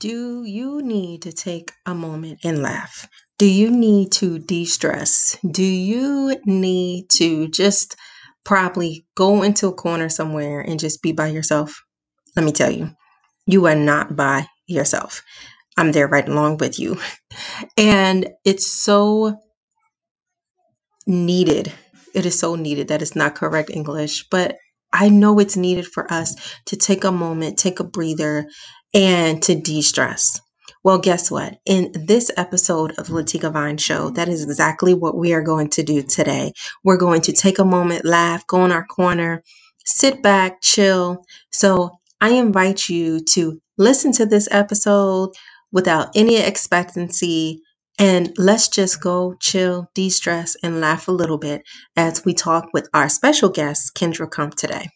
Do you need to take a moment and laugh? Do you need to de stress? Do you need to just probably go into a corner somewhere and just be by yourself? Let me tell you, you are not by yourself. I'm there right along with you. And it's so needed. It is so needed. That is not correct English, but I know it's needed for us to take a moment, take a breather, and to de stress. Well, guess what? In this episode of Latika Vines Show, that is exactly what we are going to do today. We're going to take a moment, laugh, go in our corner, sit back, chill. So I invite you to listen to this episode without any expectancy. And let's just go chill, de stress, and laugh a little bit as we talk with our special guest, Kendra Crump, today.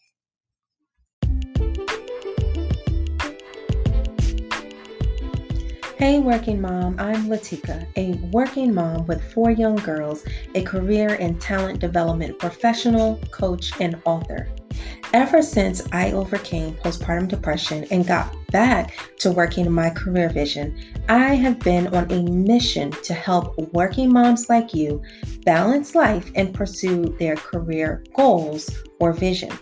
Hey, working mom, I'm Latika, a working mom with four young girls, a career and talent development professional, coach, and author. Ever since I overcame postpartum depression and got back to working my career vision, I have been on a mission to help working moms like you balance life and pursue their career goals or vision.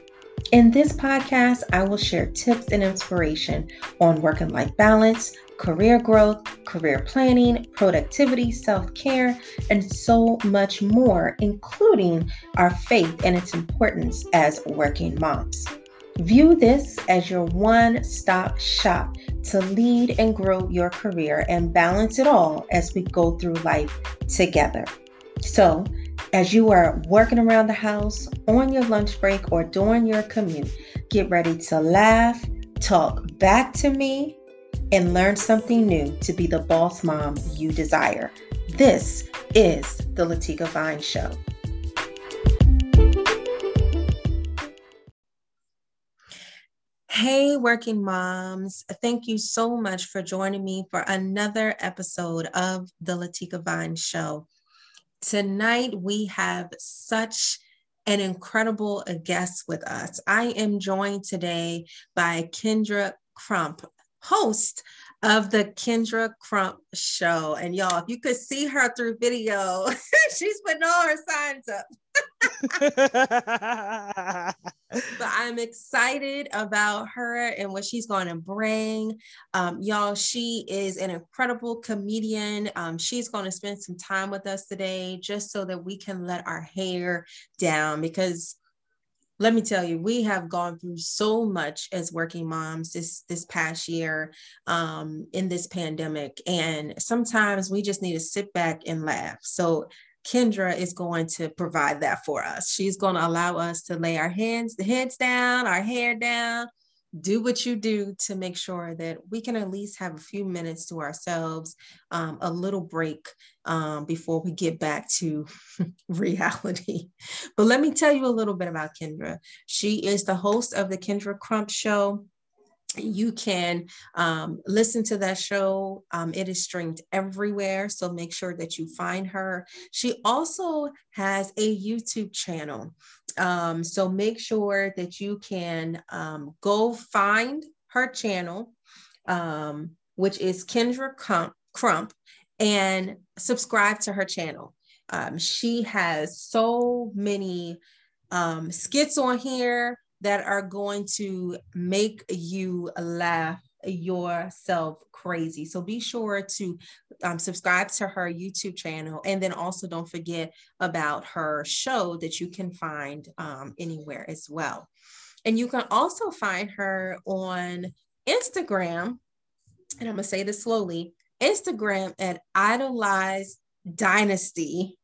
In this podcast, I will share tips and inspiration on work and life balance career growth, career planning, productivity, self care, and so much more, including our faith and its importance as working moms. View this as your one stop shop to lead and grow your career and balance it all as we go through life together. So, as you are working around the house, on your lunch break, or during your commute, get ready to laugh, talk back to me, and learn something new to be the boss mom you desire. This is the Latika Vines Show. Hey, working moms. Thank you so much for joining me for another episode of the Latika Vines Show. Tonight, we have such an incredible guest with us. I am joined today by Kendra Crump host of the Kendra Crump Show. And y'all, if you could see her through video, she's putting all her signs up. but I'm excited about her and what she's going to bring. Um, y'all, she is an incredible comedian. Um, she's going to spend some time with us today just so that we can let our hair down because let me tell you, we have gone through so much as working moms this this past year um, in this pandemic, and sometimes we just need to sit back and laugh. So Kendra is going to provide that for us. She's going to allow us to lay our hands, the heads down, our hair down, do what you do to make sure that we can at least have a few minutes to ourselves, um, a little break um, before we get back to reality. But let me tell you a little bit about Kendra. She is the host of the Kendra Crump Show you can um, listen to that show. Um, it is streamed everywhere, so make sure that you find her. She also has a YouTube channel, um, so make sure that you can um, go find her channel, um, which is Kendra Crump, Crump, and subscribe to her channel. Um, she has so many skits on here that are going to make you laugh yourself crazy. So be sure to um, subscribe to her YouTube channel. And then also don't forget about her show that you can find um, anywhere as well. And you can also find her on Instagram. And I'm going to say this slowly Instagram at Idolize Dynasty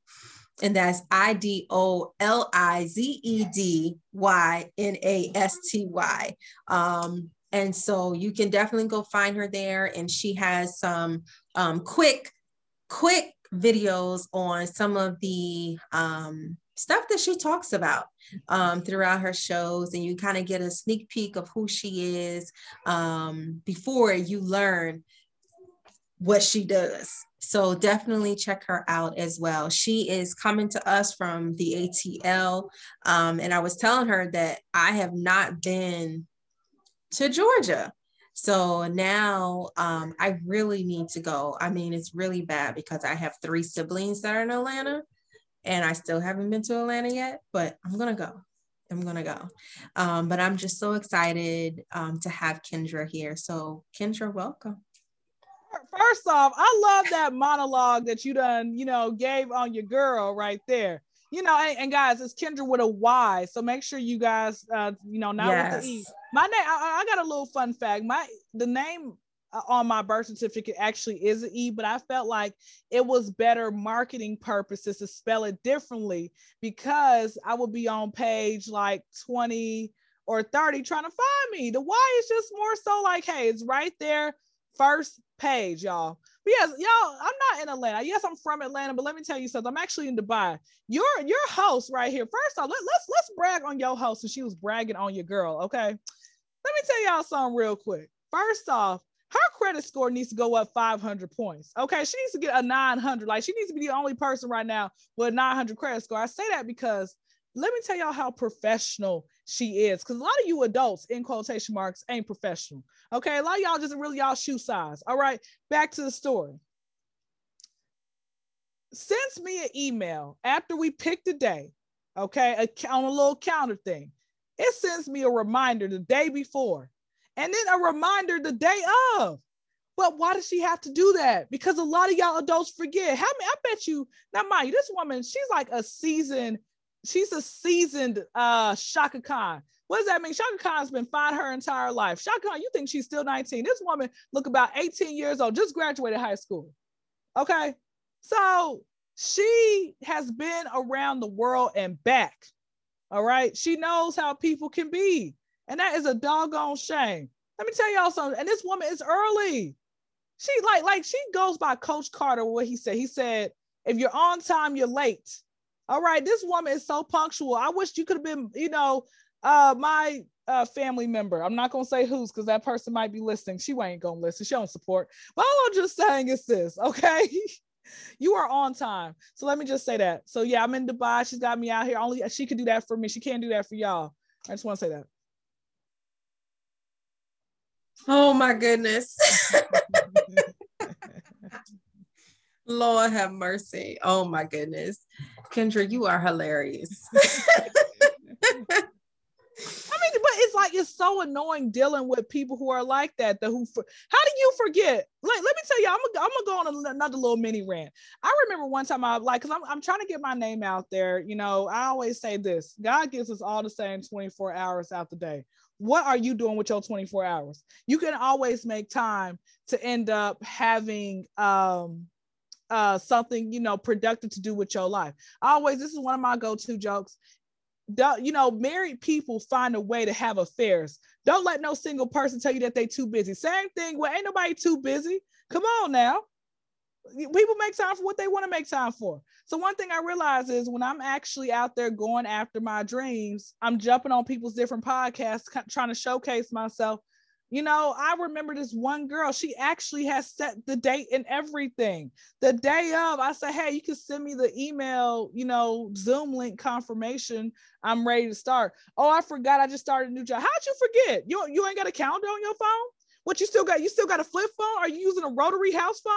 and that's I D O L I Z E D Y N A S T Y. Um, and so you can definitely go find her there, and she has some um, quick, quick videos on some of the um, stuff that she talks about um, throughout her shows, and you kind of get a sneak peek of who she is um, before you learn what she does. So definitely check her out as well. She is coming to us from the ATL. Um, and I was telling her that I have not been to Georgia. So now um, I really need to go. I mean, it's really bad because I have three siblings that are in Atlanta and I still haven't been to Atlanta yet, but I'm going to go. I'm going to go. Um, but I'm just so excited um, to have Kendra here. So, Kendra, welcome. First off, I love that monologue that you done, you know, gave on your girl right there. You know, and, and guys, it's Kendra with a Y. So make sure you guys, uh, you know, not yes. with the E. My name, I, I got a little fun fact. My the name uh, on my birth certificate actually is an E, but I felt like it was better marketing purposes to spell it differently because I would be on page like 20 or 30 trying to find me. The Y is just more so like, hey, it's right there, first page, y'all. Yes, y'all, I'm not in Atlanta. Yes, I'm from Atlanta, but let me tell you something. I'm actually in Dubai. Your your host right here. First off, let, let's let's brag on your host, and she was bragging on your girl. Okay, let me tell y'all something real quick. First off, her credit score needs to go up 500 points. Okay, she needs to get a 900. Like she needs to be the only person right now with a 900 credit score. I say that because let me tell y'all how professional she is. Because a lot of you adults, in quotation marks, ain't professional. Okay, a lot of y'all just really y'all shoe size. All right, back to the story. Sends me an email after we pick the day. Okay, a, on a little counter thing. It sends me a reminder the day before and then a reminder the day of. But why does she have to do that? Because a lot of y'all adults forget. How many? I bet you. Now, mind you, this woman, she's like a seasoned. She's a seasoned uh Chaka Khan. What does that mean? Chaka Khan's been fine her entire life. Chaka Khan, you think she's still 19? This woman look about 18 years old, just graduated high school. Okay, so she has been around the world and back. All right, she knows how people can be. And that is a doggone shame. Let me tell y'all something. And this woman is early. She like, like she goes by Coach Carter, what he said. He said, if you're on time, you're late. All right. This woman is so punctual. I wish you could have been, you know, uh, my uh, family member. I'm not gonna say who's because that person might be listening. She ain't gonna listen. She don't support. But all I'm just saying is this, okay? you are on time. So let me just say that. So yeah, I'm in Dubai. She's got me out here. Only she could do that for me. She can't do that for y'all. I just want to say that. Oh my goodness. Lord have mercy. Oh my goodness. Kendra, you are hilarious. I mean, but it's like it's so annoying dealing with people who are like that. The who, for, how do you forget? Like, let me tell you, I'm gonna, I'm gonna go on another little mini rant. I remember one time I like, cause I'm, I'm trying to get my name out there. You know, I always say this: God gives us all the same 24 hours out the day what are you doing with your 24 hours you can always make time to end up having um uh something you know productive to do with your life. Always this is one of my go-to jokes. Don't, you know married people find a way to have affairs. Don't let no single person tell you that they too busy. Same thing well ain't nobody too busy. Come on now. People make time for what they want to make time for. So one thing I realize is when I'm actually out there going after my dreams, I'm jumping on people's different podcasts, trying to showcase myself. You know, I remember this one girl, she actually has set the date and everything. The day of, I said, Hey, you can send me the email, you know, Zoom link confirmation. I'm ready to start. Oh, I forgot I just started a new job. How'd you forget? You, you ain't got a calendar on your phone? What you still got? You still got a flip phone? Are you using a rotary house phone?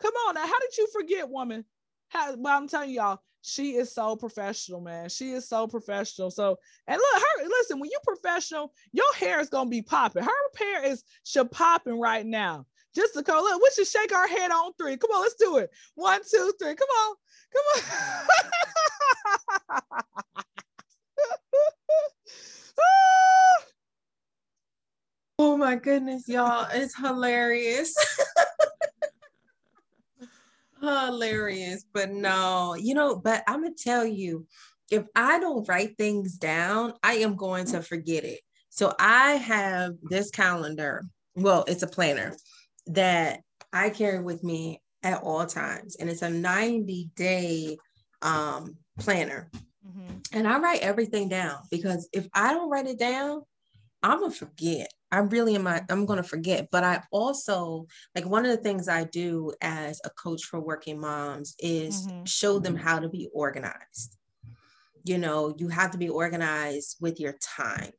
Come on now, how did you forget, woman? How, well, I'm telling y'all, she is so professional, man. She is so professional. So, and look, her listen, when you professional, your hair is gonna be popping. Her hair is should popping right now. Just to go, look, we should shake our head on three. Come on, let's do it. One, two, three. Come on, come on. oh my goodness, y'all. It's hilarious. hilarious. But no, you know, but I'm gonna tell you, if I don't write things down, I am going to forget it. So I have this calendar. Well, it's a planner that I carry with me at all times, and it's a 90 day um, planner. Mm-hmm. And I write everything down because if I don't write it down, I'm gonna forget. I really am. I'm going to forget. But I also like one of the things I do as a coach for working moms is mm-hmm. show them how to be organized. You know, you have to be organized with your time.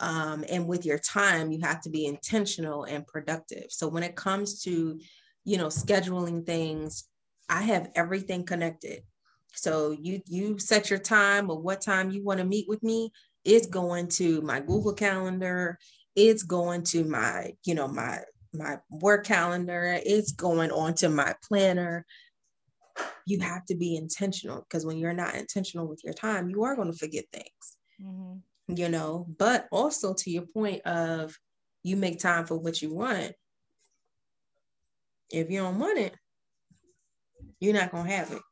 Um, and with your time, you have to be intentional and productive. So when it comes to, you know, scheduling things, I have everything connected. So you you set your time or what time you want to meet with me. It's going to my Google Calendar. It's going to my, you know, my my work calendar. It's going onto my planner. You have to be intentional because when you're not intentional with your time, you are going to forget things. Mm-hmm you know, but also to your point of you make time for what you want. If you don't want it, you're not gonna have it.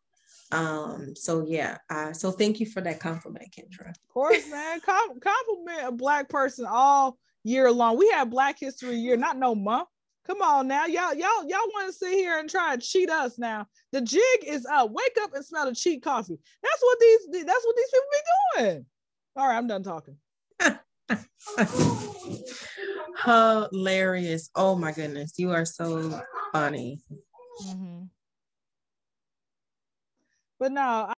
Um, so yeah, uh, so thank you for that compliment, Kendra. Of course, man. Com- compliment a black person all year long. We have Black History Year, not no month. Come on now, y'all, y'all, y'all want to sit here and try and cheat us now. The jig is up. Wake up and smell the cheap coffee. That's what these that's what these people be doing. All right, I'm done talking. Hilarious. Oh my goodness. You are so funny. Mm-hmm. But no, I-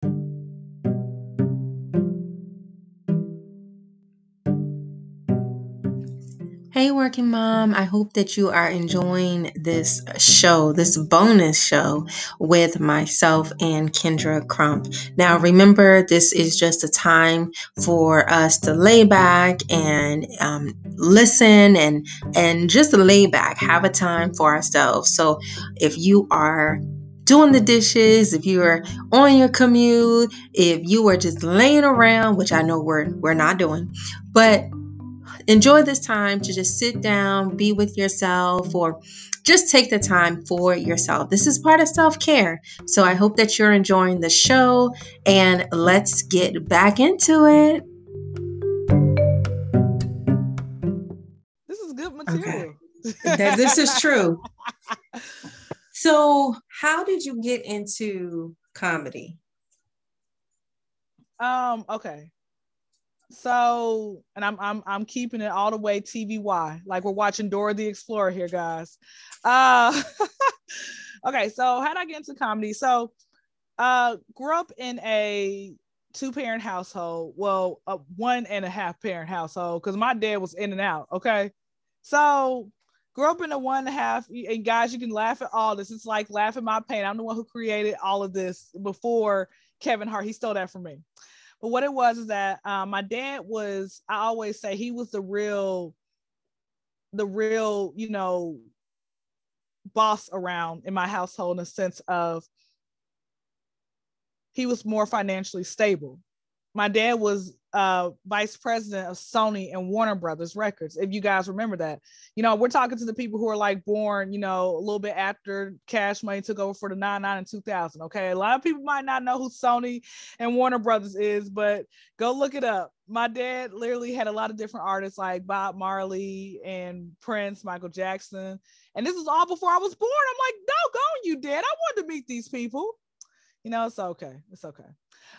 Hey, working mom. I hope that you are enjoying this show, this bonus show with myself and Kendra Crump. Now, remember, this is just a time for us to lay back and um, listen and, and just lay back, have a time for ourselves. So, if you are doing the dishes, if you're on your commute, if you are just laying around, which I know we're we're not doing, but enjoy this time to just sit down, be with yourself, or just take the time for yourself. This is part of self care. So I hope that you're enjoying the show and let's get back into it. This is good material. Okay. this is true. So, how did you get into comedy? Um, okay. So, and I'm I'm I'm keeping it all the way TVY, like we're watching Dora the Explorer here, guys. Uh, okay, so how did I get into comedy? So, uh, grew up in a two parent household. Well, a one and a half parent household because my dad was in and out. Okay, so grew up in a one and a half. And guys, you can laugh at all this. It's like laughing my pain. I'm the one who created all of this before Kevin Hart. He stole that from me. But what it was is that um, my dad was, I always say he was the real, the real, you know, boss around in my household in a sense of he was more financially stable. My dad was uh, vice president of Sony and Warner Brothers Records. If you guys remember that, you know, we're talking to the people who are like born, you know, a little bit after Cash Money took over for the 99 and 2000. Okay. A lot of people might not know who Sony and Warner Brothers is, but go look it up. My dad literally had a lot of different artists like Bob Marley and Prince, Michael Jackson. And this is all before I was born. I'm like, no, go you did. I wanted to meet these people. You know, it's okay. It's okay.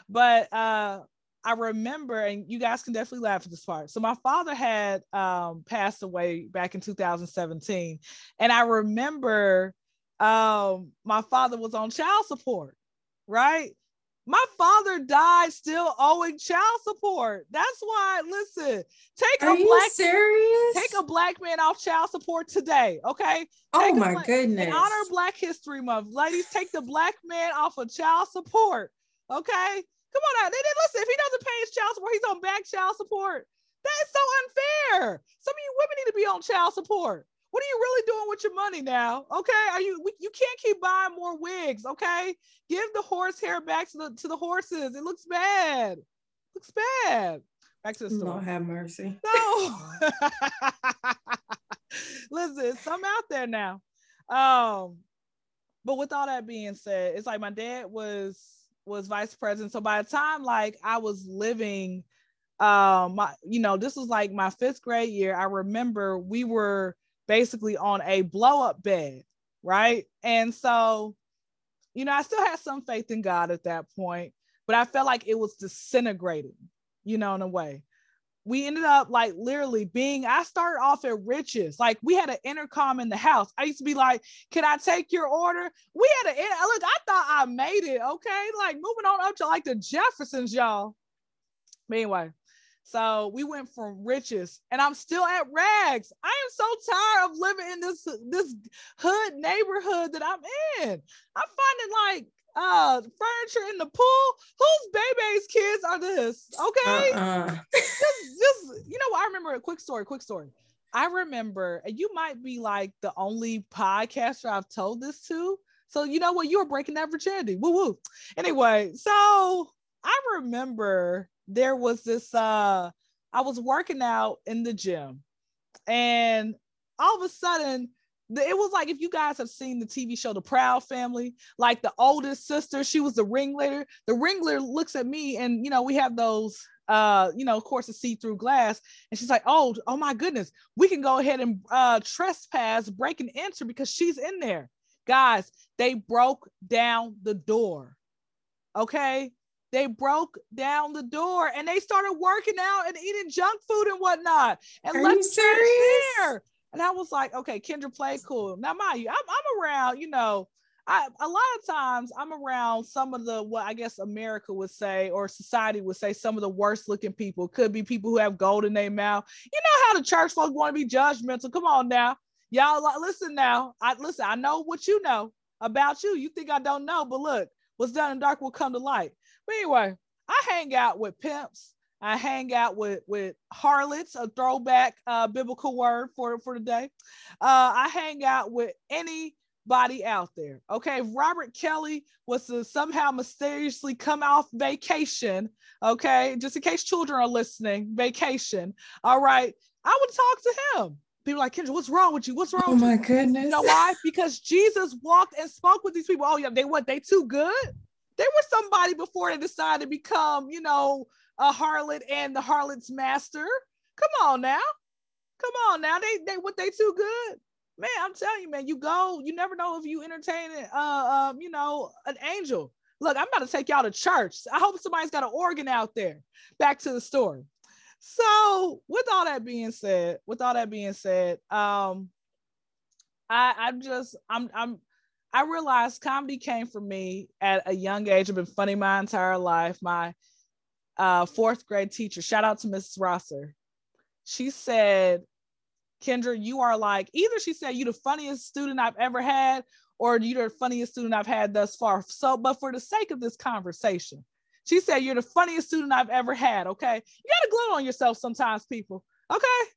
But uh I remember, and you guys can definitely laugh at this part. So my father had um, passed away back in 2017, and I remember um, my father was on child support, right? My father died still owing child support. That's why, listen, take Are a black serious? take a black man off child support today, okay? Oh take my goodness! Honor Black History Month, ladies, take the black man off of child support, okay? Come on now. They didn't listen. If he doesn't pay his child support, he's on back child support. That is so unfair. Some of you women need to be on child support. What are you really doing with your money now? Okay, are you you can't keep buying more wigs? Okay, give the horse hair back to the to the horses. It looks bad. It looks bad. Back to the story. Lord have mercy. No. Listen, some out there now. Um, but with all that being said, it's like my dad was was vice president. So by the time like I was living, um, my you know this was like my fifth grade year. I remember we were basically on a blow up bed, right? And so, you know, I still had some faith in God at that point, but I felt like it was disintegrating, you know, in a way we ended up like literally being i started off at riches like we had an intercom in the house. I used to be like can i take your order? We had a look i thought i made it okay? Like moving on up to like the jeffersons y'all. But anyway So we went from riches, and I'm still at rags. I am so tired of living in this this hood neighborhood that I'm in. I'm finding like uh furniture in the pool. Whose baby's kids are this? Okay, uh-uh. just, just you know, what? I remember a quick story. Quick story. I remember, and you might be like the only podcaster I've told this to. So you know what? You were breaking that virginity. Woo woo. Anyway, so I remember there was this uh I was working out in the gym and all of a sudden it was like if you guys have seen the TV show The Proud Family, like the oldest sister, she was the ringleader. The ringleader looks at me, and you know, we have those uh, you know, of course, a see-through glass. And she's like, Oh, oh my goodness, we can go ahead and uh trespass, break and enter because she's in there. Guys, they broke down the door. Okay. They broke down the door and they started working out and eating junk food and whatnot and Are left there. And I was like, okay, Kendra, play cool. Now, mind you, I'm, I'm around, you know, I, a lot of times I'm around some of the what I guess America would say or society would say some of the worst looking people. Could be people who have gold in their mouth. You know how the church folks want to be judgmental. Come on now. Y'all listen now. I listen, I know what you know about you. You think I don't know, but look, what's done in dark will come to light. But anyway, I hang out with pimps. I hang out with with harlots, a throwback uh, biblical word for for today. Uh, I hang out with anybody out there. Okay, if Robert Kelly was to somehow mysteriously come off vacation, okay, just in case children are listening, vacation. All right, I would talk to him. People like Kendra, what's wrong with you? What's wrong? Oh my you? goodness! You know why? Because Jesus walked and spoke with these people. Oh yeah, they what? They too good? They were somebody before they decided to become, you know, a harlot and the harlot's master. Come on now, come on now. They they what they too good? Man, I'm telling you, man. You go. You never know if you entertain, uh, um, you know, an angel. Look, I'm about to take y'all to church. I hope somebody's got an organ out there. Back to the story. So, with all that being said, with all that being said, um, I I'm just I'm I'm I realized comedy came for me at a young age. I've been funny my entire life. My uh, fourth grade teacher, shout out to Mrs. Rosser. She said, Kendra, you are like, either she said, you the funniest student I've ever had, or you're the funniest student I've had thus far. So, but for the sake of this conversation, she said, You're the funniest student I've ever had. Okay. You got to gloat on yourself sometimes, people. Okay.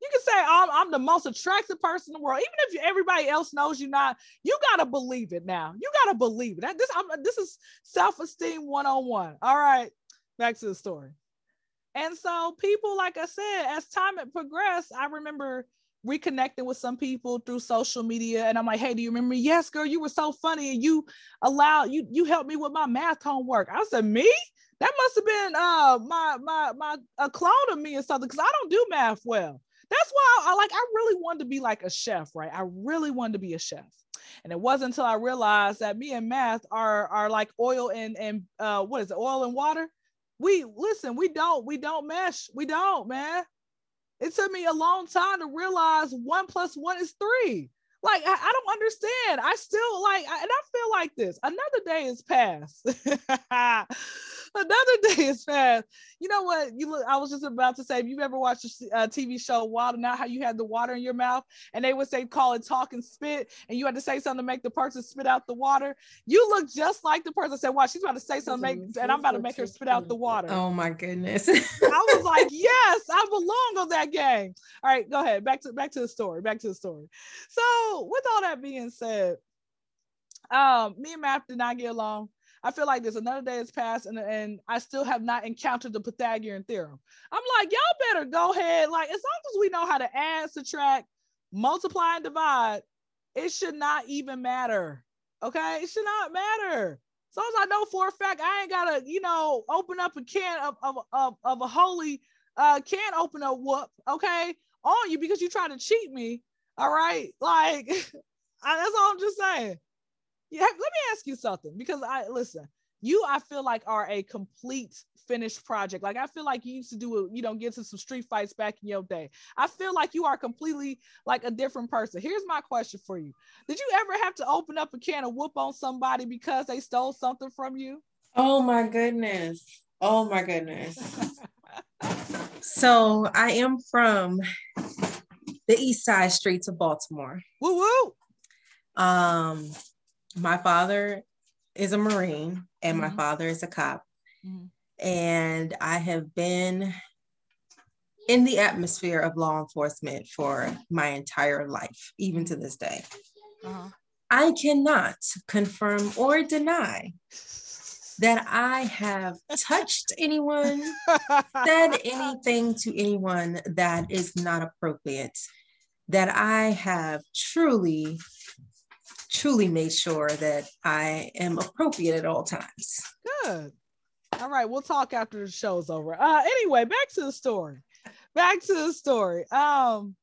You can say, I'm, I'm the most attractive person in the world. Even if everybody else knows you're not, you got to believe it now. You got to believe it. This, I'm, this is self esteem 101. All right. Back to the story. And so, people, like I said, as time had progressed, I remember reconnecting with some people through social media and I'm like, hey, do you remember me? Yes, girl, you were so funny and you allowed you you helped me with my math homework. I said, me? That must have been uh my my my a clone of me or something because I don't do math well. That's why I, I like I really wanted to be like a chef, right? I really wanted to be a chef. And it wasn't until I realized that me and math are are like oil and and uh what is it, oil and water? We listen, we don't, we don't mesh. We don't, man. It took me a long time to realize one plus one is three. Like I, I don't understand. I still like, I, and I feel like this. Another day is past. Another day is fast. You know what? You look. I was just about to say, if you've ever watched a uh, TV show Wild and Out, how you had the water in your mouth, and they would say call it talk and spit, and you had to say something to make the person spit out the water. You look just like the person said, "Watch, she's about to say something, make, and I'm about to make her spit out the water." Oh my goodness! I was like, "Yes, I belong on that game." All right, go ahead. Back to back to the story. Back to the story. So, with all that being said, um, me and Matt did not get along. I feel like there's another day has passed and, and I still have not encountered the Pythagorean theorem. I'm like, y'all better go ahead. Like, as long as we know how to add, subtract, multiply, and divide, it should not even matter. Okay. It should not matter. As long as I know for a fact, I ain't gotta, you know, open up a can of, of, of, of a holy uh can opener whoop, okay, on you because you trying to cheat me. All right. Like, I, that's all I'm just saying yeah, let me ask you something because I listen, you I feel like are a complete finished project. Like I feel like you used to do you know, get to some street fights back in your day. I feel like you are completely like a different person. Here's my question for you. Did you ever have to open up a can of whoop on somebody because they stole something from you? Oh my goodness. Oh my goodness. So I am from the east side streets of Baltimore. Woo woo. Um, my father is a Marine and Mhm. my father is a cop. Mhm. And I have been in the atmosphere of law enforcement for my entire life, even to this day. Uh-huh. I cannot confirm or deny that I have touched anyone, said anything to anyone that is not appropriate, that I have truly, truly made sure that I am appropriate at all times. Good. All right, we'll talk after the show's over. Uh anyway, back to the story. Back to the story. Um,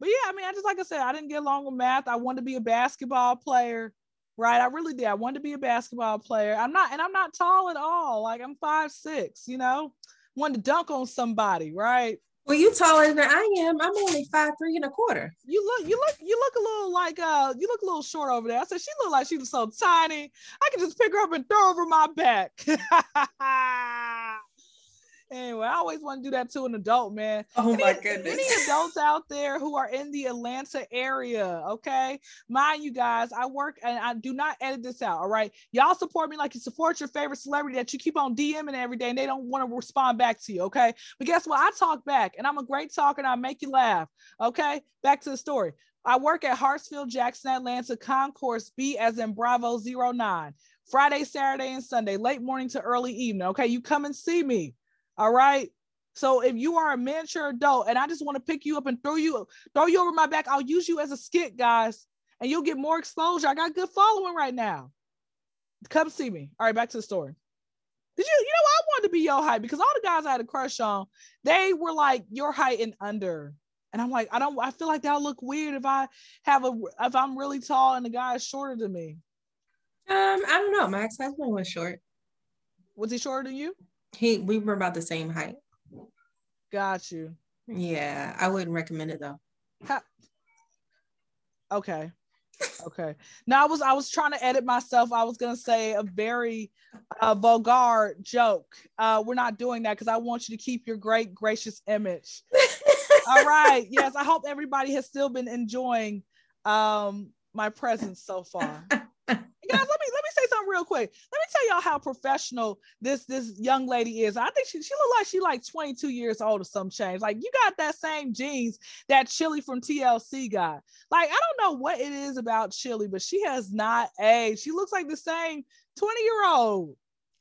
but yeah, I mean, I just like I said, I didn't get along with math. I wanted to be a basketball player, right? I really did. I wanted to be a basketball player. I'm not, and I'm not tall at all. Like I'm five six, you know, wanted to dunk on somebody, right? Well, you taller than I am. I'm only five three and a quarter. You look, you look, you look a little like uh, you look a little short over there. I said she looked like she was so tiny. I could just pick her up and throw her over my back. I always want to do that to an adult, man. Oh any, my any adults out there who are in the Atlanta area, okay? Mind you guys, I work and I do not edit this out, all right? Y'all support me like you support your favorite celebrity that you keep on DMing every day and they don't want to respond back to you, okay? But guess what? I talk back and I'm a great talker and I make you laugh, okay? Back to the story. I work at Hartsfield Jackson, Atlanta, Concourse B as in Bravo 09. Friday, Saturday, and Sunday, late morning to early evening. Okay, you come and see me. All right. So if you are a mature adult and I just want to pick you up and throw you throw you over my back, I'll use you as a skit, guys, and you'll get more exposure. I got good following right now. Come see me. All right, back to the story. Did you, you know, I wanted to be your height because all the guys I had a crush on, they were like your height and under. And I'm like, I don't, I feel like that'll look weird if I have a, if I'm really tall and the guy is shorter than me. Um, I don't know. My ex-husband was short. Was he shorter than you? He we were about the same height. Got you. Yeah, I wouldn't recommend it though. How- okay. Okay. Now I was I was trying to edit myself. I was gonna say a very uh, vulgar joke. Uh, we're not doing that because I want you to keep your great gracious image. All right. Yes, I hope everybody has still been enjoying um my presence so far. Guys, let me let real quick. Let me tell y'all how professional this this young lady is. I think she she look like she like 22 years old or some change. Like you got that same jeans that Chili from TLC got. Like I don't know what it is about Chili, but she has not aged. She looks like the same 20 year old.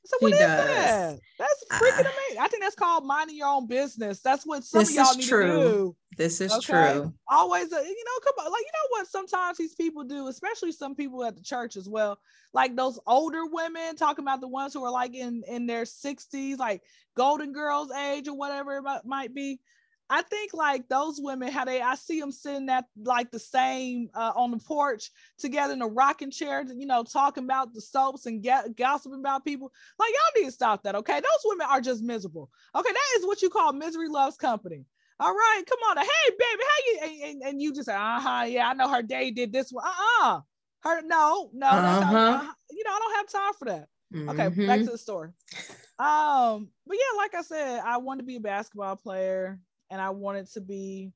So what She is does. that? That's freaking Uh, amazing. I think that's called minding your own business. That's what some This of y'all is need true. to do This is Okay. true. always uh, you know come on like you know what sometimes these people do especially some people at the church as well like those older women talking about the ones who are like in in their 60s like golden girls age or whatever it might be i think like those women how they i see them sitting at like the same uh, on the porch together in a rocking chair you know talking about the soaps and ga- gossiping about people like y'all need to stop that okay those women are just miserable okay that is what you call misery loves company all right, come on. Hey, baby, how you? And, and, and you just say, uh huh, yeah, I know her day did this one. Uh uh Her, no, no, Uh-huh. uh, you know, I don't have time for that. Okay, back Mhm. to the story. Um, but yeah, like I said, I wanted to be a basketball player and I wanted to be,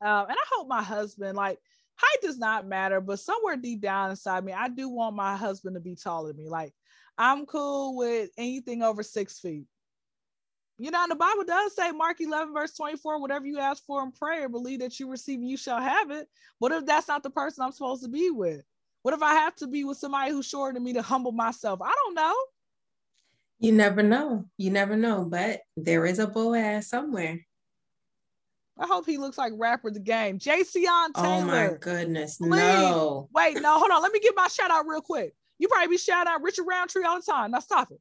um, and I hope my husband, like, height does not matter, but somewhere deep down inside me, I do want my husband to be taller than me. Like, I'm cool with anything over six feet. You know, and the Bible does say, Mark 11, verse 24, whatever you ask for in prayer, believe that you receive, you shall have it. What if that's not the person I'm supposed to be with? What if I have to be with somebody who's shorter than me to humble myself? I don't know. You never know. You never know, but there is a Boaz somewhere. I hope he looks like rapper the game. Jayceon Oh my Taylor. goodness. Please. No. Wait, no, hold on. Let me give my shout out real quick. You probably be shouting out Richard Roundtree all the time. Now stop it.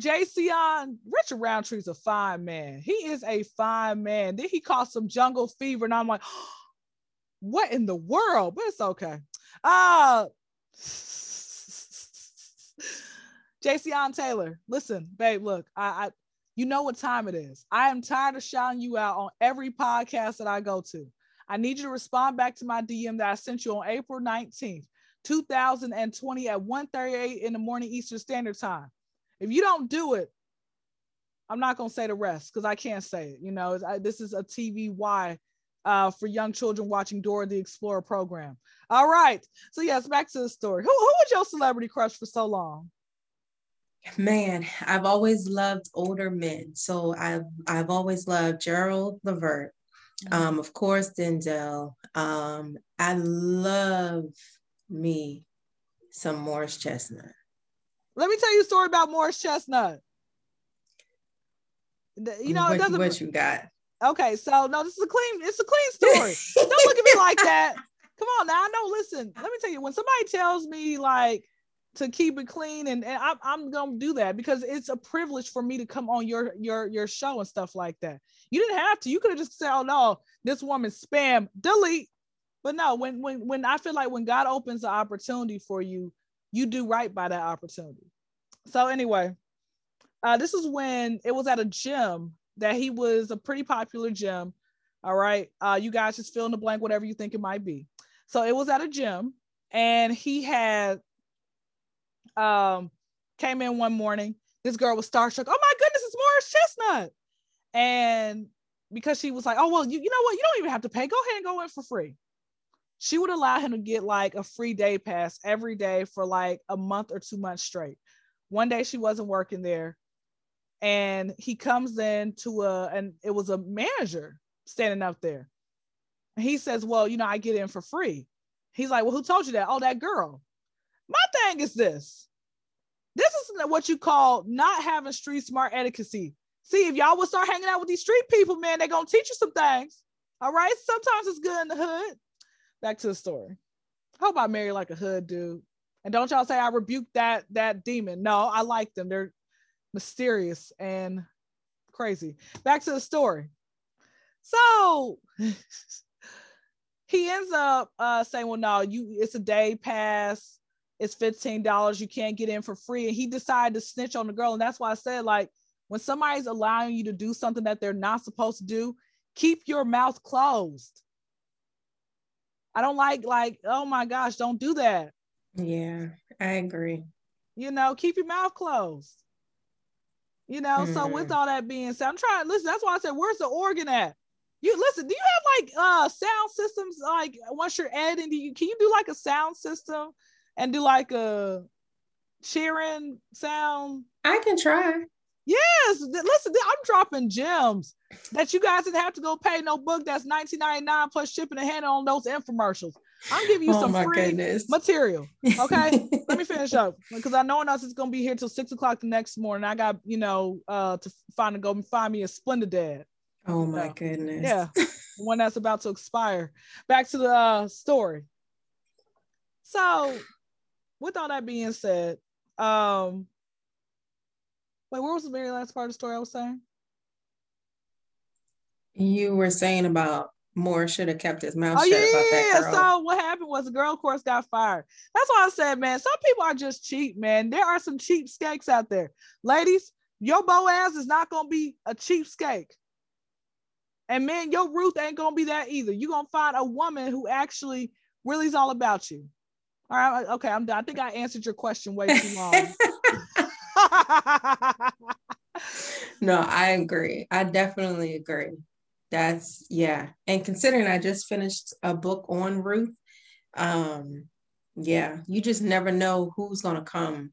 Jayceon, Richard Roundtree's a fine man. He is a fine man. Then he caught some jungle fever, and I'm like, what in the world? But it's okay. Uh Jayceon Taylor, listen, babe, look, I, I you know what time it is. I am tired of shouting you out on every podcast that I go to. I need you to respond back to my DM that I sent you on April 19th, 2020 at 1:38 in the morning Eastern Standard Time. If you don't do it, I'm not gonna say the rest because I can't say it. You know, I, this is a TVY uh, for young children watching Dora the Explorer program. All right. So yes, back to the story. Who who was your celebrity crush for so long? Man, I've always loved older men. So I've I've always loved Gerald Levert. Mm-hmm. Um, of course, Denzel. Um, I love me some Morris Chestnut. Let me tell you a story about Morris Chestnut. You know, what, it doesn't. What you got? Okay, so no, this is a clean. It's a clean story. Don't look at me like that. Come on now. I know. Listen, let me tell you. When somebody tells me like to keep it clean, and, and I'm, I'm gonna do that because it's a privilege for me to come on your your your show and stuff like that. You didn't have to. You could have just said, "Oh no, this woman's spam." Delete. But no, when when when I feel like when God opens the opportunity for you, you do right by that opportunity. So anyway, uh, this is when it was at a gym that he was a pretty popular gym. All right. Uh, you guys just fill in the blank, whatever you think it might be. So it was at a gym, and he had um came in one morning. This girl was starstruck. Oh my goodness, it's Morris Chestnut. And because she was like, oh well, you, you know what? You don't even have to pay. Go ahead and go in for free. She would allow him to get like a free day pass every day for like a month or two months straight. One day she wasn't working there and he comes in to a and it was a manager standing up there he says well you know i get in for free he's like well who told you that oh that girl my thing is this. This is what you call not having street smart etiquette see if y'all would start hanging out with these street people man they're gonna teach you some things. All right? Sometimes it's good in the hood. Back to the story. Hope i marry like a hood dude. And don't y'all say i rebuke that that demon. No i like them. They're mysterious and crazy. Back to the story. So he ends up uh, saying, "Well, no, you it's a day pass. It's fifteen dollars. You can't get in for free." And he decided to snitch on the girl, and that's why I said, like, when somebody's allowing you to do something that they're not supposed to do, keep your mouth closed. I don't like like, oh my gosh, don't do that. Yeah, I agree. You know, keep your mouth closed. You know, mm. so with mm-hmm. all that being said, I'm trying listen. That's why I said, where's the organ at? You listen, do you have like uh sound systems like once you're editing, do you can you do like a sound system and do like a cheering sound? I can try. Yes, listen, I'm dropping gems that you guys didn't have to go pay no book that's 19.99 plus shipping and handling on those infomercials. I'm giving you oh some free goodness. material. Okay, let me finish up because I know us is gonna be here till six o'clock the next morning. I got you know uh to find to go find me a Splenda Dad. Oh my goodness. Yeah, one that's about to expire. Back to the uh, story. So, with all that being said, um, wait, where was the very last part of the story I was saying? You were saying about Moore should have kept his mouth oh, shut yeah, about that girl. So what happened was the girl, of course, got fired. That's why I said, man, some people are just cheap, man. There are some cheap skanks out there. Ladies, your Boaz is not gonna be a cheap skank. And man, your Ruth ain't gonna be that either. You're gonna find a woman who actually really is all about you. All right, okay, I'm done. I think I answered your question way too long. no, I agree. I definitely agree. That's yeah. And considering I just finished a book on Ruth, um, yeah, you just never know who's gonna come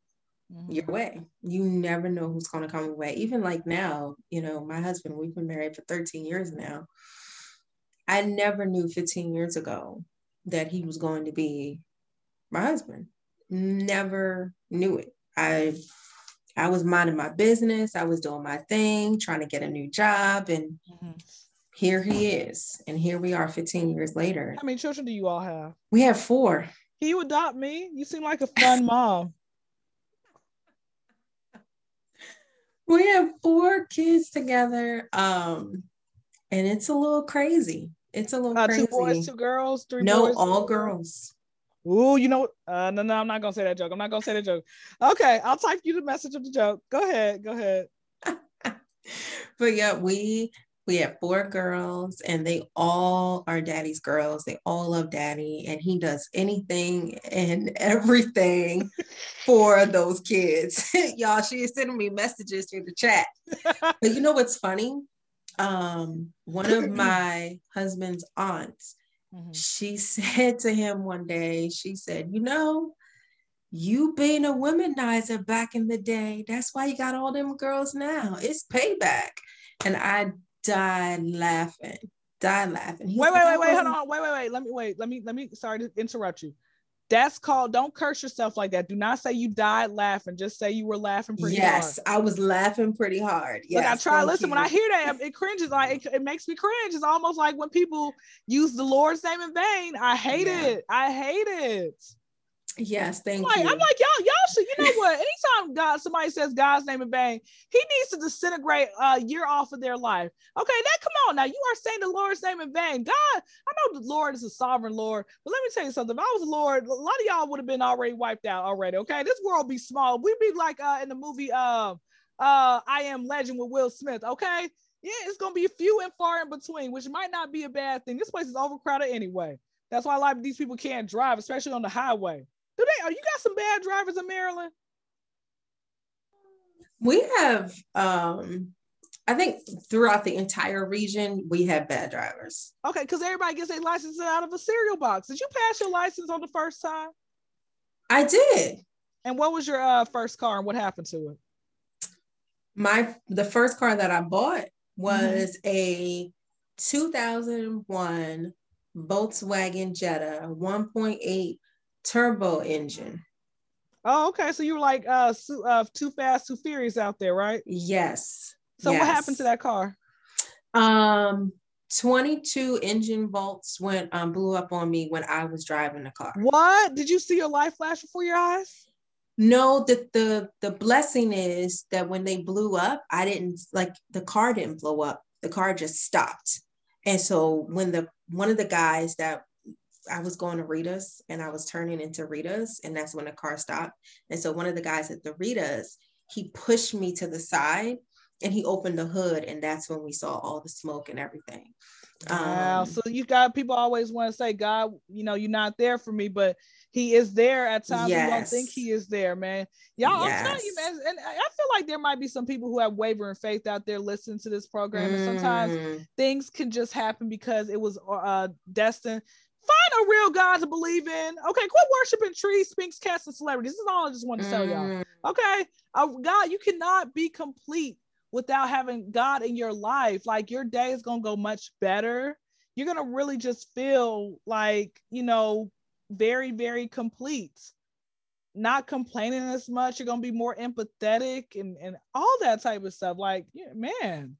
mm-hmm. your way. You never know who's gonna come your way. Even like now, you know, my husband, we've been married for 13 years now. I never knew 15 years ago that he was going to be my husband. Never knew it. I I was minding my business. I was doing my thing, trying to get a new job, and mm-hmm here he is. And here we are 15 years later. How many children do you all have? We have four. Can you adopt me? You seem like a fun mom. we have four kids together. Um, and it's a little crazy. It's a little uh, crazy. Two boys, two girls, three no, boys. all girls. Oh, you know, uh, no, no, I'm not gonna say that joke. I'm not gonna say that joke. Okay, I'll type you the message of the joke. Go ahead, go ahead. but yeah, we We have four girls, and they all are daddy's girls. They all love daddy, and he does anything and everything for those kids. Y'all, she is sending me messages through the chat. but you know what's funny? Um, one of my husband's aunts, mm-hmm. she said to him one day, she said, You know, you being a womanizer back in the day, that's why you got all them girls now. It's payback. And I died laughing, died laughing. wait, wait, wait, wait, hold on, wait, wait, wait. Let me wait. Let me, let me. Sorry to interrupt you. That's called. Don't curse yourself like that. Do not say you died laughing. Just say you were laughing pretty yes, hard. I was laughing pretty hard. Yes, Look, I try. Listen, you. when I hear that, it cringes. Like it, it, makes me cringe. It's almost like when people use the Lord's name in vain. I hate yeah. it. I hate it. Yes, thank I'm like, you. I'm like, y'all, y'all should, you know what? Anytime God, somebody says God's name in vain, he needs to disintegrate a year off of their life. Okay, that come on now. You are saying the Lord's name in vain. God, I know the Lord is a sovereign Lord, but let me tell you something. If I was a Lord, a lot of y'all would have been already wiped out already. Okay, this world be small. We'd be like uh in the movie uh uh I Am Legend with Will Smith. Okay. Yeah, it's gonna be few and far in between, which might not be a bad thing. This place is overcrowded anyway. That's why a lot of these people can't drive, especially on the highway. Do they? Are you got some bad drivers in Maryland? We have, um, I think, throughout the entire region, we have bad drivers. Okay, because everybody gets their license out of a cereal box. Did you pass your license on the first time? I did. And what was your uh, first car, and what happened to it? My the first car that I bought was mm-hmm. a 2001 Volkswagen Jetta 1.8 turbo engine. Oh, okay. So you were like uh, uh too fast, too furious out there, right? Yes. So yes. what happened to that car? Um 22 engine bolts went um blew up on me when I was driving the car. What? Did you see your life flash before your eyes? No, the the the blessing is that when they blew up, I didn't like the car didn't blow up. The car just stopped. And so when the one of the guys that I was going to Rita's and I was turning into Rita's, and that's when the car stopped. And so one of the guys at the Rita's, he pushed me to the side and he opened the hood, and that's when we saw all the smoke and everything. Wow. Um, so you got people always want to say, God, you know, you're not there for me, but he is there at times yes. you don't think he is there, man. Y'all, yes. I'm telling you, man, and I feel like there might be some people who have wavering faith out there listening to this program. Mm. And sometimes mm. things can just happen because it was uh destined Find a real God to believe in. Okay, quit worshiping trees, sphinx, cats, and celebrities. This is all I just want to tell y'all. Mm. Okay, uh, God, you cannot be complete without having God in your life. Like your day is gonna go much better. You're gonna really just feel like you know very, very complete. Not complaining as much. You're gonna be more empathetic and and all that type of stuff. Like, yeah, man.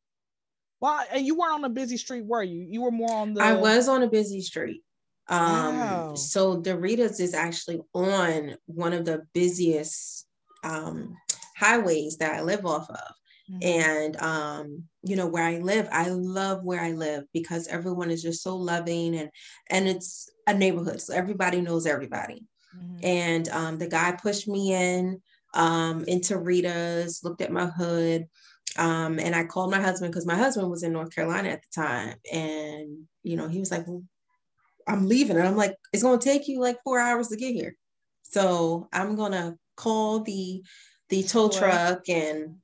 Well, and you weren't on a busy street, were you? You were more on the. I was on a busy street. Um, wow. So the Rita's is actually on one of the busiest um, highways that I live off of. Mm-hmm. And um, you know where I live, I love where I live because everyone is just so loving and and it's a neighborhood, so everybody knows everybody. Mm-hmm. And um, the guy pushed me in um, into Rita's, looked at my hood, um, and I called my husband because my husband was in North Carolina at the time, and you know he was like, well, I'm leaving. And I'm like, it's going to take you like four hours to get here. So I'm going to call the, the tow truck and,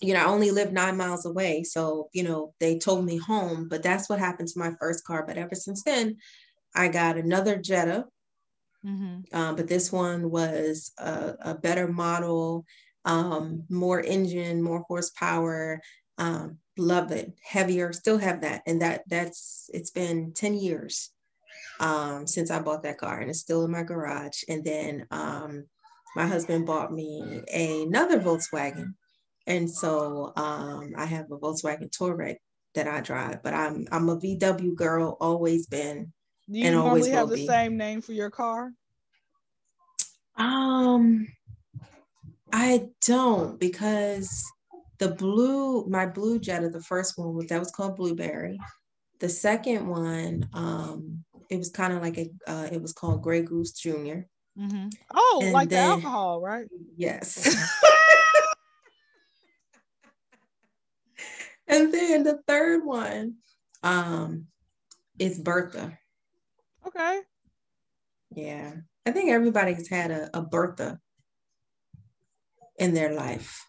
you know, I only live nine miles away. So, you know, they told me home, but that's what happened to my first car. But ever since then, I got another Jetta. Mm-hmm. Um, but this one was a, a better model, um, more engine, more horsepower. Um, love it, heavier, still have that. And that that's it's been 10 years um, since I bought that car, and it's still in my garage. And then um, my husband bought me another Volkswagen, and so um, I have a Volkswagen Touareg that I drive. But I'm I'm a VW girl, always been. Do you and always have the be. same name for your car? Um, I don't because the blue, my blue Jetta, the first one that was called Blueberry. The second one, um, it was kind of like a uh, it was called Grey Goose Junior. Mm-hmm. Oh, and like then, the alcohol, right? Yes. and then the third one um, is Bertha. Okay. Yeah. I think everybody's had a, a Bertha in their life.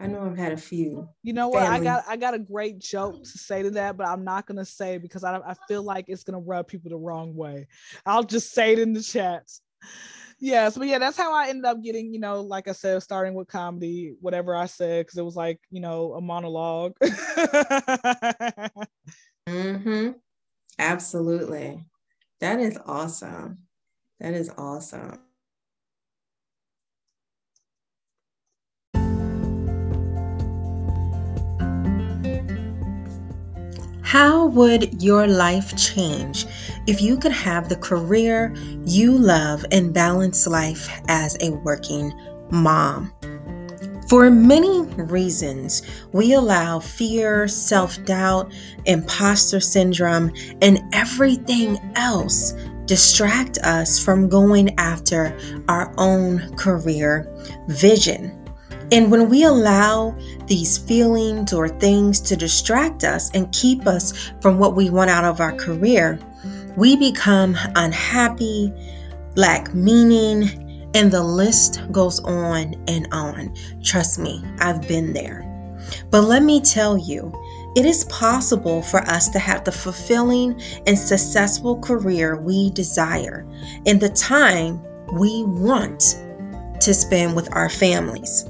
I know I've had a few. You know what? Family. I got I got a great joke to say to that, but I'm not gonna say because I I feel like it's gonna rub people the wrong way. I'll just say it in the chats. Yes, but yeah, that's how I ended up getting, you know, like I said, starting with comedy, whatever I said, because it was like, you know, a monologue. mm-hmm. Absolutely. That is awesome. That is awesome. How would your life change if you could have the career you love and balance life as a working mom? For many reasons, we allow fear, self doubt, imposter syndrome, and everything else distract us from going after our own career vision. And when we allow these feelings or things to distract us and keep us from what we want out of our career, we become unhappy, lack meaning, and the list goes on and on. Trust me, I've been there. But let me tell you, it is possible for us to have the fulfilling and successful career we desire in the time we want to spend with our families.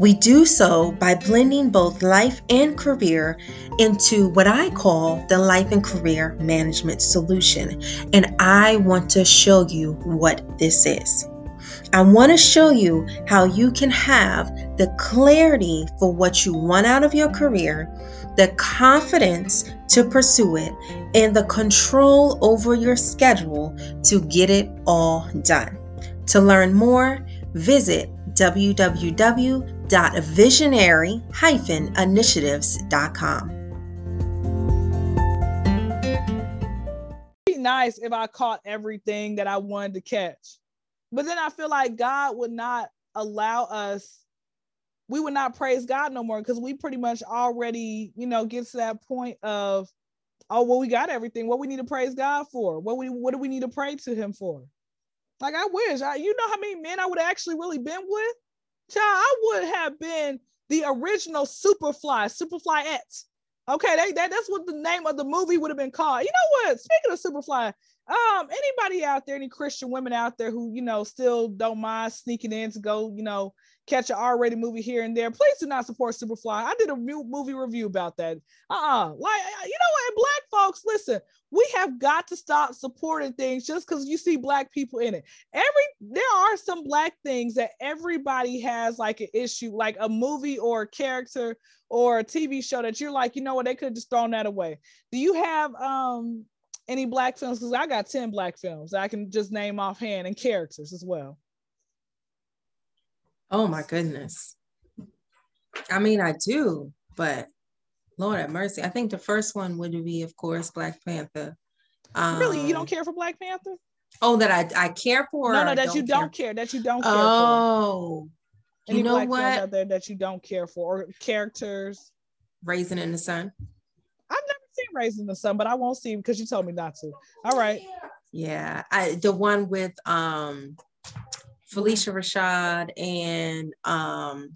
We do so by blending both life and career into what I call the life and career management solution. And I want to show you what this is. I want to show you how you can have the clarity for what you want out of your career, the confidence to pursue it, and the control over your schedule to get it all done. To learn more, visit www.visionary-initiatives.com. Be nice if I caught everything that I wanted to catch. But then I feel like God would not allow us we would not praise God no more because we pretty much already, you know, get to that point of, oh, well, we got everything. What we need to praise God for? What we what do we need to pray to Him for? Like I wish, I, you know how many men I would actually really been with? Child, I would have been the original Superfly, Superfly X. Okay, that, that, that's what the name of the movie would have been called. You know what? Speaking of Superfly, um, anybody out there, any Christian women out there who, you know, still don't mind sneaking in to go, you know, catch an R-rated movie here and there, please do not support Superfly. I did a movie review about that. Uh-uh. Like, you know what? Black folks, listen, we have got to stop supporting things just because you see black people in it. Every there are some black things that everybody has like an issue, like a movie or a character or a TV show that you're like, you know what, they could have just thrown that away. Do you have um any black films? Because I got 10 black films I can just name offhand and characters as well. Oh my goodness. I mean, I do, but Lord have mercy. I think the first one would be, of course, Black Panther. Um, really, you don't um, care for Black Panther? Oh, that I, I care for? No, no, that don't you don't care. That you don't care oh, for. Any you know Black what? out there that you don't care for, or characters? Raisin in the Sun. I've never seen Raisin in the Sun, but I won't see because you told me not to. All right. Yeah, I the one with um Phylicia Rashad and um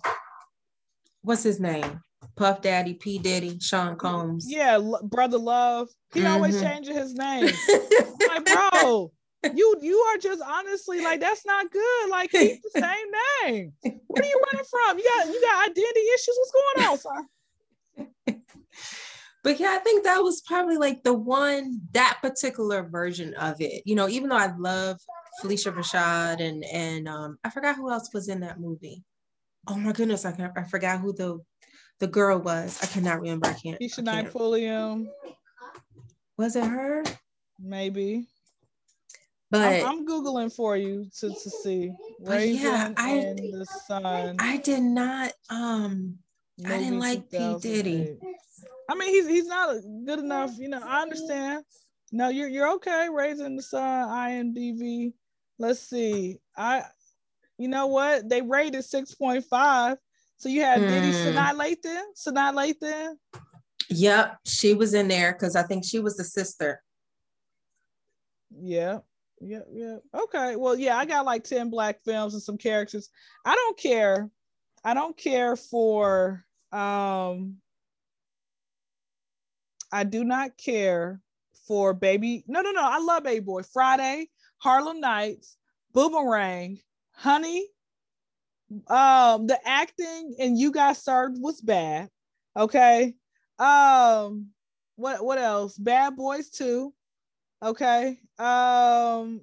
what's his name? Puff Daddy, P Diddy, Sean Combs. Yeah, brother Love. He mm-hmm. always changing his name. like, bro, you you are just honestly like that's not good. Like keep the same name. Where are you running from? You got you got identity issues. What's going on, sir? but yeah, I think that was probably like the one that particular version of it. You know, even though I love Phylicia Rashad and and um, I forgot who else was in that movie. Oh my goodness, I can, I forgot who the the girl was. I cannot remember. I can't. Keshia Knight Pulliam. Was it her? Maybe. But I'm, I'm, googling for you to, to see. Raisin yeah, I the sun. I did not. Um, I didn't like P Diddy. I mean, he's he's not good enough. You know, I understand. No, you're you're okay. Raising the Sun, IMDb. Let's see. I, you know what? They rated six point five. So you had mm. Diddy Sanaa Lathan, Sanaa Lathan. Yep, she was in there because I think she was the sister. Yeah, yeah, yeah. Okay, well, yeah, I got like ten black films and some characters. I don't care. I don't care for. um I do not care for Baby. No, no, no. I love Baby Boy. Friday, Harlem Nights, Boomerang, Honey. Um, the acting and You Got Served was bad. Okay. Um, what what else? Bad Boys 2. Okay. Um,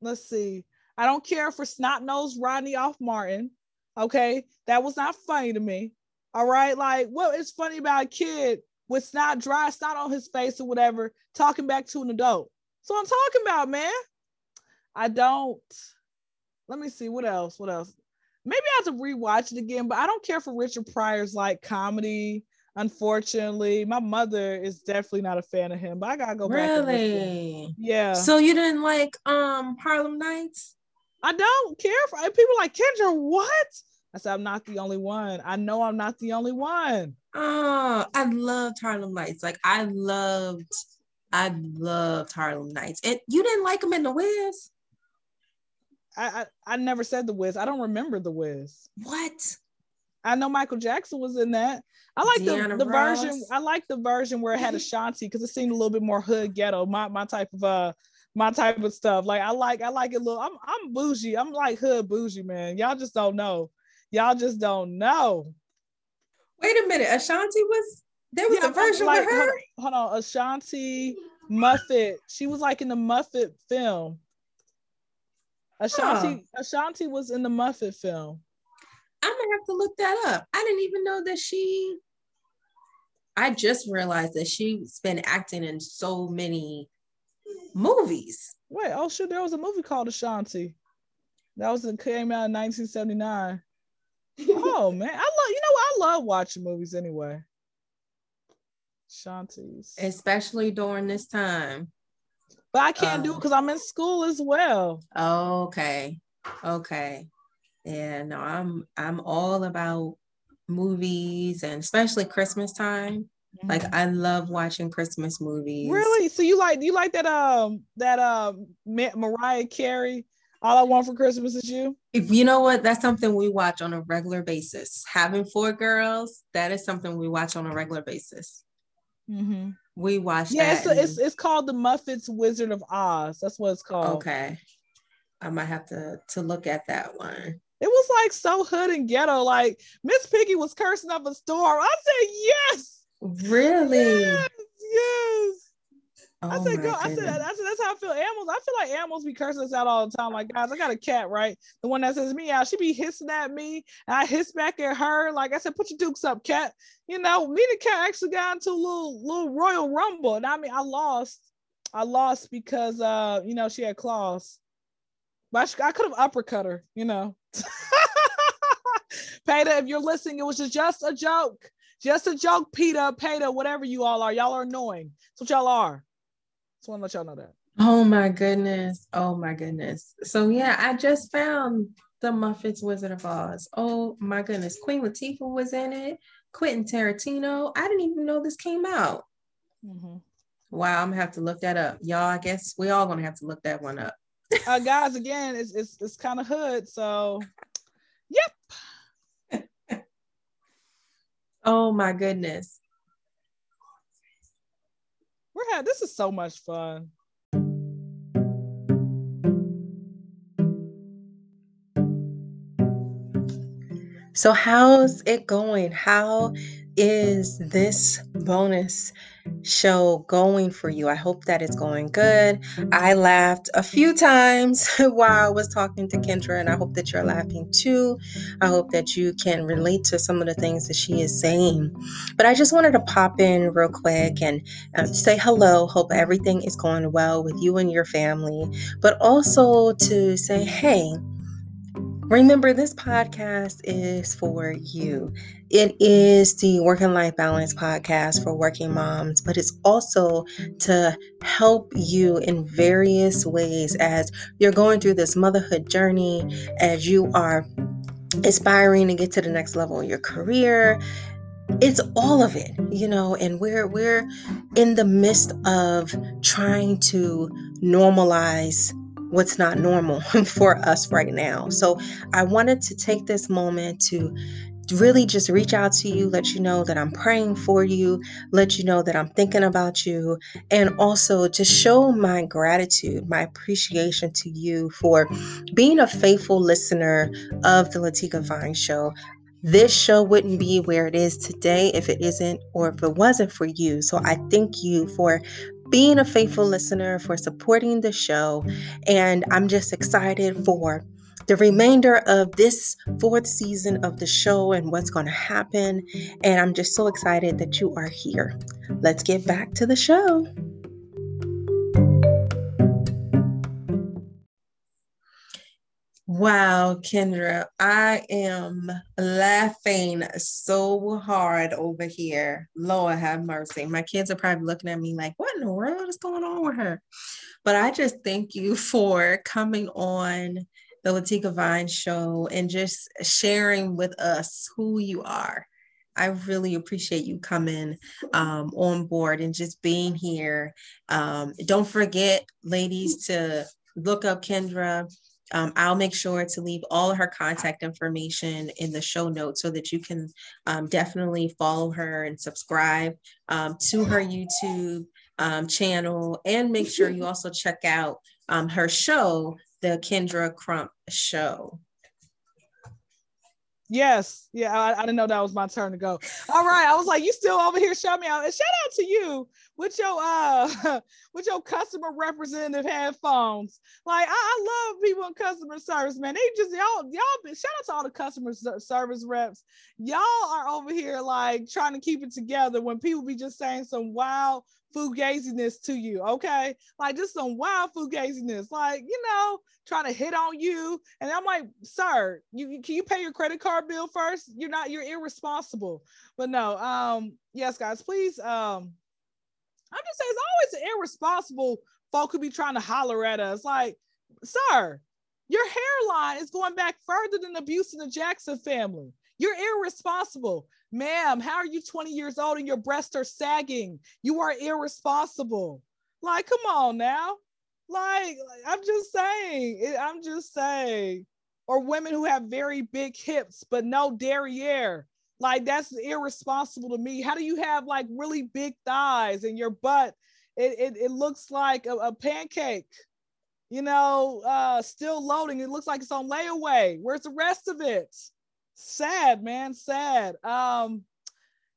let's see. I don't care for snot nosed Rodney off Martin. Okay, that was not funny to me. All right, like what is funny about a kid with snot dry snot on his face or whatever, talking back to an adult. So I'm talking about, man. I don't. Let me see what else. What else? Maybe I have to rewatch it again, but I don't care for Richard Pryor's like comedy. Unfortunately, my mother is definitely not a fan of him, but I gotta go really? back. Really? Yeah. So you didn't like um Harlem Nights? I don't care for people like Kendra. What? I said I'm not the only one. I know I'm not the only one. Oh, I loved Harlem Nights. Like I loved, I loved Harlem Nights. And you didn't like them in the Wiz? I, I, I never said the Wiz. I don't remember the Wiz. What? I know Michael Jackson was in that. I like Deanna the, the version. I like the version where it had Ashanti because it seemed a little bit more hood ghetto. My my type of uh my type of stuff. Like I like I like it a little. I'm I'm bougie. I'm like hood bougie, man. Y'all just don't know. Y'all just don't know. Wait a minute, Ashanti was there was yeah, a version like, with her. Hold on, Ashanti Muppet. She was like in the Muppet film. Ashanti huh. Ashanti was in the Muppet film. I'm gonna have to look that up. I didn't even know that she. I just realized that she's been acting in so many movies. Wait, oh shit, there was a movie called Ashanti. That was came out in 1979 oh man, I love you know? I love watching movies anyway. Shanties. Especially during this time. But I can't do it because um, I'm in school as well. Okay. Okay. Yeah, no, I'm I'm all about movies and especially Christmas time. Mm-hmm. Like I love watching Christmas movies. Really? So you like you like that um that um Mariah Carey all I want for Christmas is you. If you know what, that's something we watch on a regular basis. Having four girls, that is something we watch on a regular basis. Mm-hmm. We watch. Yeah, it's, and... it's, it's called the Muppets Wizard of Oz. That's what it's called. Okay, I might have to to look at that one. It was like so hood and ghetto. Like Miss Piggy was cursing up a storm. I said yes. Really? Yes. yes. Oh I said, go. I said, I said, that's how I feel. Animals, I feel like animals be cursing us out all the time. Like, guys, I got a cat, right? The one that says me out, she be hissing at me, and I hiss back at her. Like I said, put your dukes up, cat. You know, me and the cat actually got into a little little royal rumble, and I mean, I lost. I lost because uh, you know, she had claws, but I, I could have uppercut her. You know, Peter, if you're listening, it was just a joke. Just a joke, Peter, Peter, whatever you all are. Y'all are annoying. That's what y'all are. Just want to let y'all know that. Oh my goodness. Oh my goodness. So yeah, I just found the Muppets Wizard of Oz. Oh my goodness. Queen Latifah was in it. Quentin Tarantino. I didn't even know this came out. Mm-hmm. Wow, I'm gonna have to look that up. Y'all, I guess we all gonna have to look that one up. uh, guys, again, it's it's, it's kind of hood. So yep. oh my goodness. We're having this is so much fun. So, how's it going? How is this bonus show going for you? I hope that it's going good. I laughed a few times while I was talking to Kendra, and I hope that you're laughing too. I hope that you can relate to some of the things that she is saying. But I just wanted to pop in real quick and uh, say hello. Hope everything is going well with you and your family, but also to say, hey, Remember, this podcast is for you. It is the Work and Life Balance podcast for working moms, but it's also to help you in various ways as you're going through this motherhood journey, as you are aspiring to get to the next level in your career. It's all of it you know and we're we're in the midst of trying to normalize what's not normal for us right now. So i wanted to take this moment to really just reach out to you, let you know that I'm praying for you, let you know that I'm thinking about you, and also to show my gratitude, my appreciation to you for being a faithful listener of the Latika Vines Show. This show wouldn't be where it is today if it isn't or if it wasn't for you. So I thank you for being a faithful listener, for supporting the show, and I'm just excited for the remainder of this fourth season of the show and what's going to happen. And I'm just so excited that you are here. Let's get back to the show. Wow, Kendra, I am laughing so hard over here. Lord have mercy. My kids are probably looking at me like, what in the world is going on with her? But I just thank you for coming on the Latika Vines show and just sharing with us who you are. I really appreciate you coming um, on board and just being here. Um, don't forget, ladies, to look up Kendra. Um, I'll make sure to leave all her contact information in the show notes so that you can um, definitely follow her and subscribe um, to her YouTube um, channel. And make sure you also check out her show, the Kendra Crump show. Yes, yeah, I, I, didn't know that was my turn to go. All right, I was like, you still over here? Shout me out and shout out to you with your uh with your customer representative headphones. Like I, I love people in customer service, man. They just y'all y'all shout out to all the customer service reps. Y'all are over here like trying to keep it together when people be just saying some wild fugaziness to you, okay? Like just some wild fugaziness, like you know, trying to hit on you. And I'm like, sir, you can you pay your credit card bill first? You're not, you're irresponsible. But no, um, yes, guys, please. Um, I'm just saying it's always irresponsible folk could be trying to holler at us. Like, sir, your hairline is going back further than abuse in the Jackson family. You're irresponsible. Ma'am, how are you 20 years old and your breasts are sagging? You are irresponsible. Like, come on now. Like, like I'm just saying, I'm just saying. Or women who have very big hips but no derriere. Like that's irresponsible to me. How do you have like really big thighs and your butt? It, it, it looks like a, a pancake, you know, uh, still loading. It looks like it's on layaway. Where's the rest of it? Sad, man, sad. Um,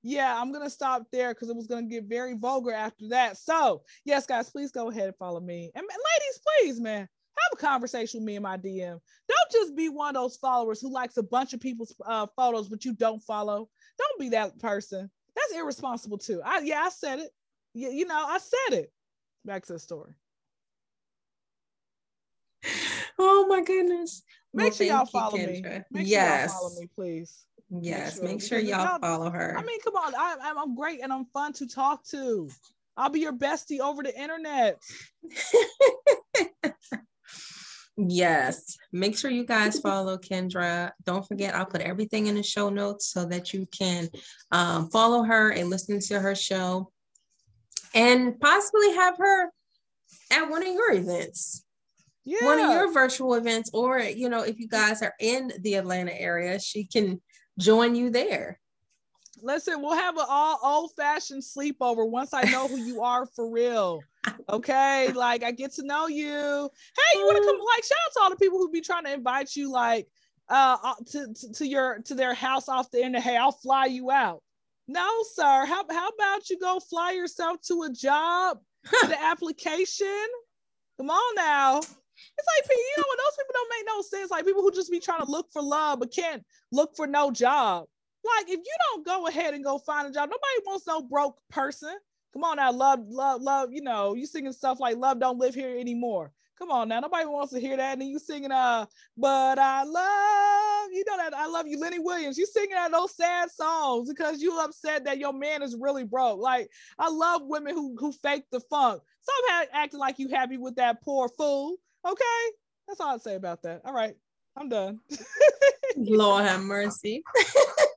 yeah, I'm gonna stop there because it was gonna get very vulgar after that. So, yes, guys, please go ahead and follow me. And ladies, please, man, have a conversation with me in my DM. Don't just be one of those followers who likes a bunch of people's uh, photos, but you don't follow. Don't be that person. That's irresponsible too. I yeah, I said it. Yeah, you know, I said it. Back to the story. Oh my goodness. Make well, sure y'all follow you, me. Make yes. sure y'all follow me, please. Yes, make sure, make sure y'all follow her. I mean, come on, I, I'm, I'm great and I'm fun to talk to. I'll be your bestie over the internet. yes, make sure you guys follow Kendra. Don't forget, I'll put everything in the show notes so that you can um, follow her and listen to her show and possibly have her at one of your events yeah. one of your virtual events, or you know, if you guys are in the Atlanta area, she can join you there. Listen, we'll have an all old fashioned sleepover once I know who you are for real. Okay, like I get to know you. Hey, you want to come? Like, shout out to all the people who be trying to invite you, like, uh, uh, to, to, to your to their house off the end. Hey, I'll fly you out. No, sir. How how about you go fly yourself to a job, the application? Come on now. It's like you know when those people don't make no sense. Like people who just be trying to look for love but can't look for no job. Like if you don't go ahead and go find a job, nobody wants no broke person. Come on now, love, love, love. You know, you singing stuff like "Love Don't Live Here Anymore." Come on now, nobody wants to hear that. And you singing, uh, but I love, you know that I love you, Lenny Williams. You singing out those sad songs because you upset that your man is really broke. Like I love women who who fake the funk. Stop acting like you happy with that poor fool. Okay, that's all I'd say about that. All right. I'm done. Lord have mercy.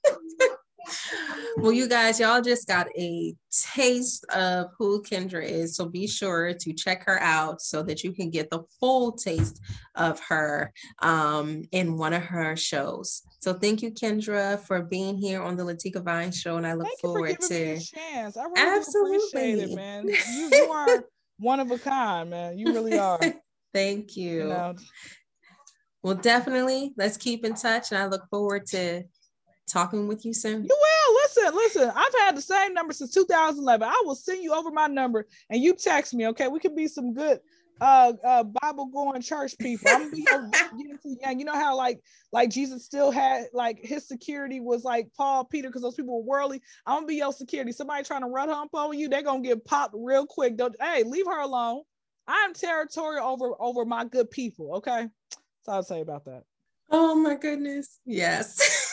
well, you guys, y'all just got a taste of who Kendra is. So be sure to check her out so that you can get the full taste of her um, in one of her shows. So thank you, Kendra, for being here on the Latika Vines show. And I look Thank forward you for to chance. I really Absolutely. appreciate it, man. You, you are one of a kind, man. You really are. thank you. you know? Well, definitely. Let's keep in touch. And I look forward to talking with you soon. You will. Listen, listen. I've had the same number since 2011. I will send you over my number and you text me. Okay, we can be some good uh uh Bible going church people. I'm gonna be young. You know how like like Jesus still had like his security was like Paul, Peter, because those people were worldly. I'm gonna be your security. Somebody trying to run hump on you, they're gonna get popped real quick. Don't hey, leave her alone. I'm territorial over over my good people. Okay, that's all I'll say about that. Oh my goodness. Yes.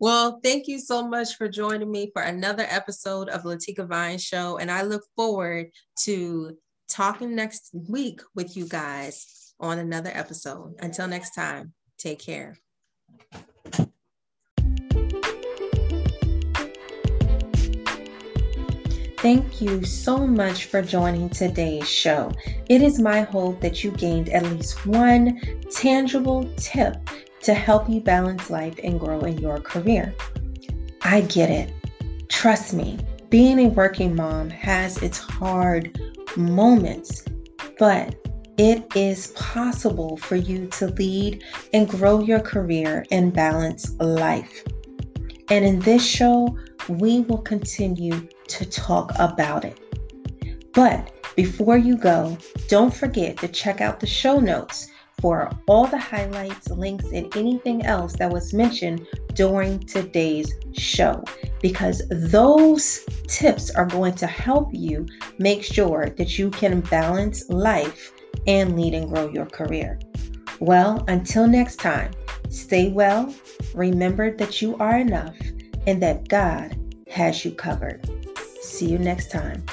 well, thank you so much for joining me for another episode of Latika Vines Show. And I look forward to talking next week with you guys on another episode. Until next time, take care. Thank you so much for joining today's show. It is my hope that you gained at least one tangible tip to help you balance life and grow in your career. I get it. Trust me, being a working mom has its hard moments, but it is possible for you to lead and grow your career and balance life. And in this show, we will continue to talk about it. But before you go, don't forget to check out the show notes for all the highlights, links, and anything else that was mentioned during today's show because those tips are going to help you make sure that you can balance life and lead and grow your career. Well, until next time, stay well, remember that you are enough, and that God has you covered. See you next time.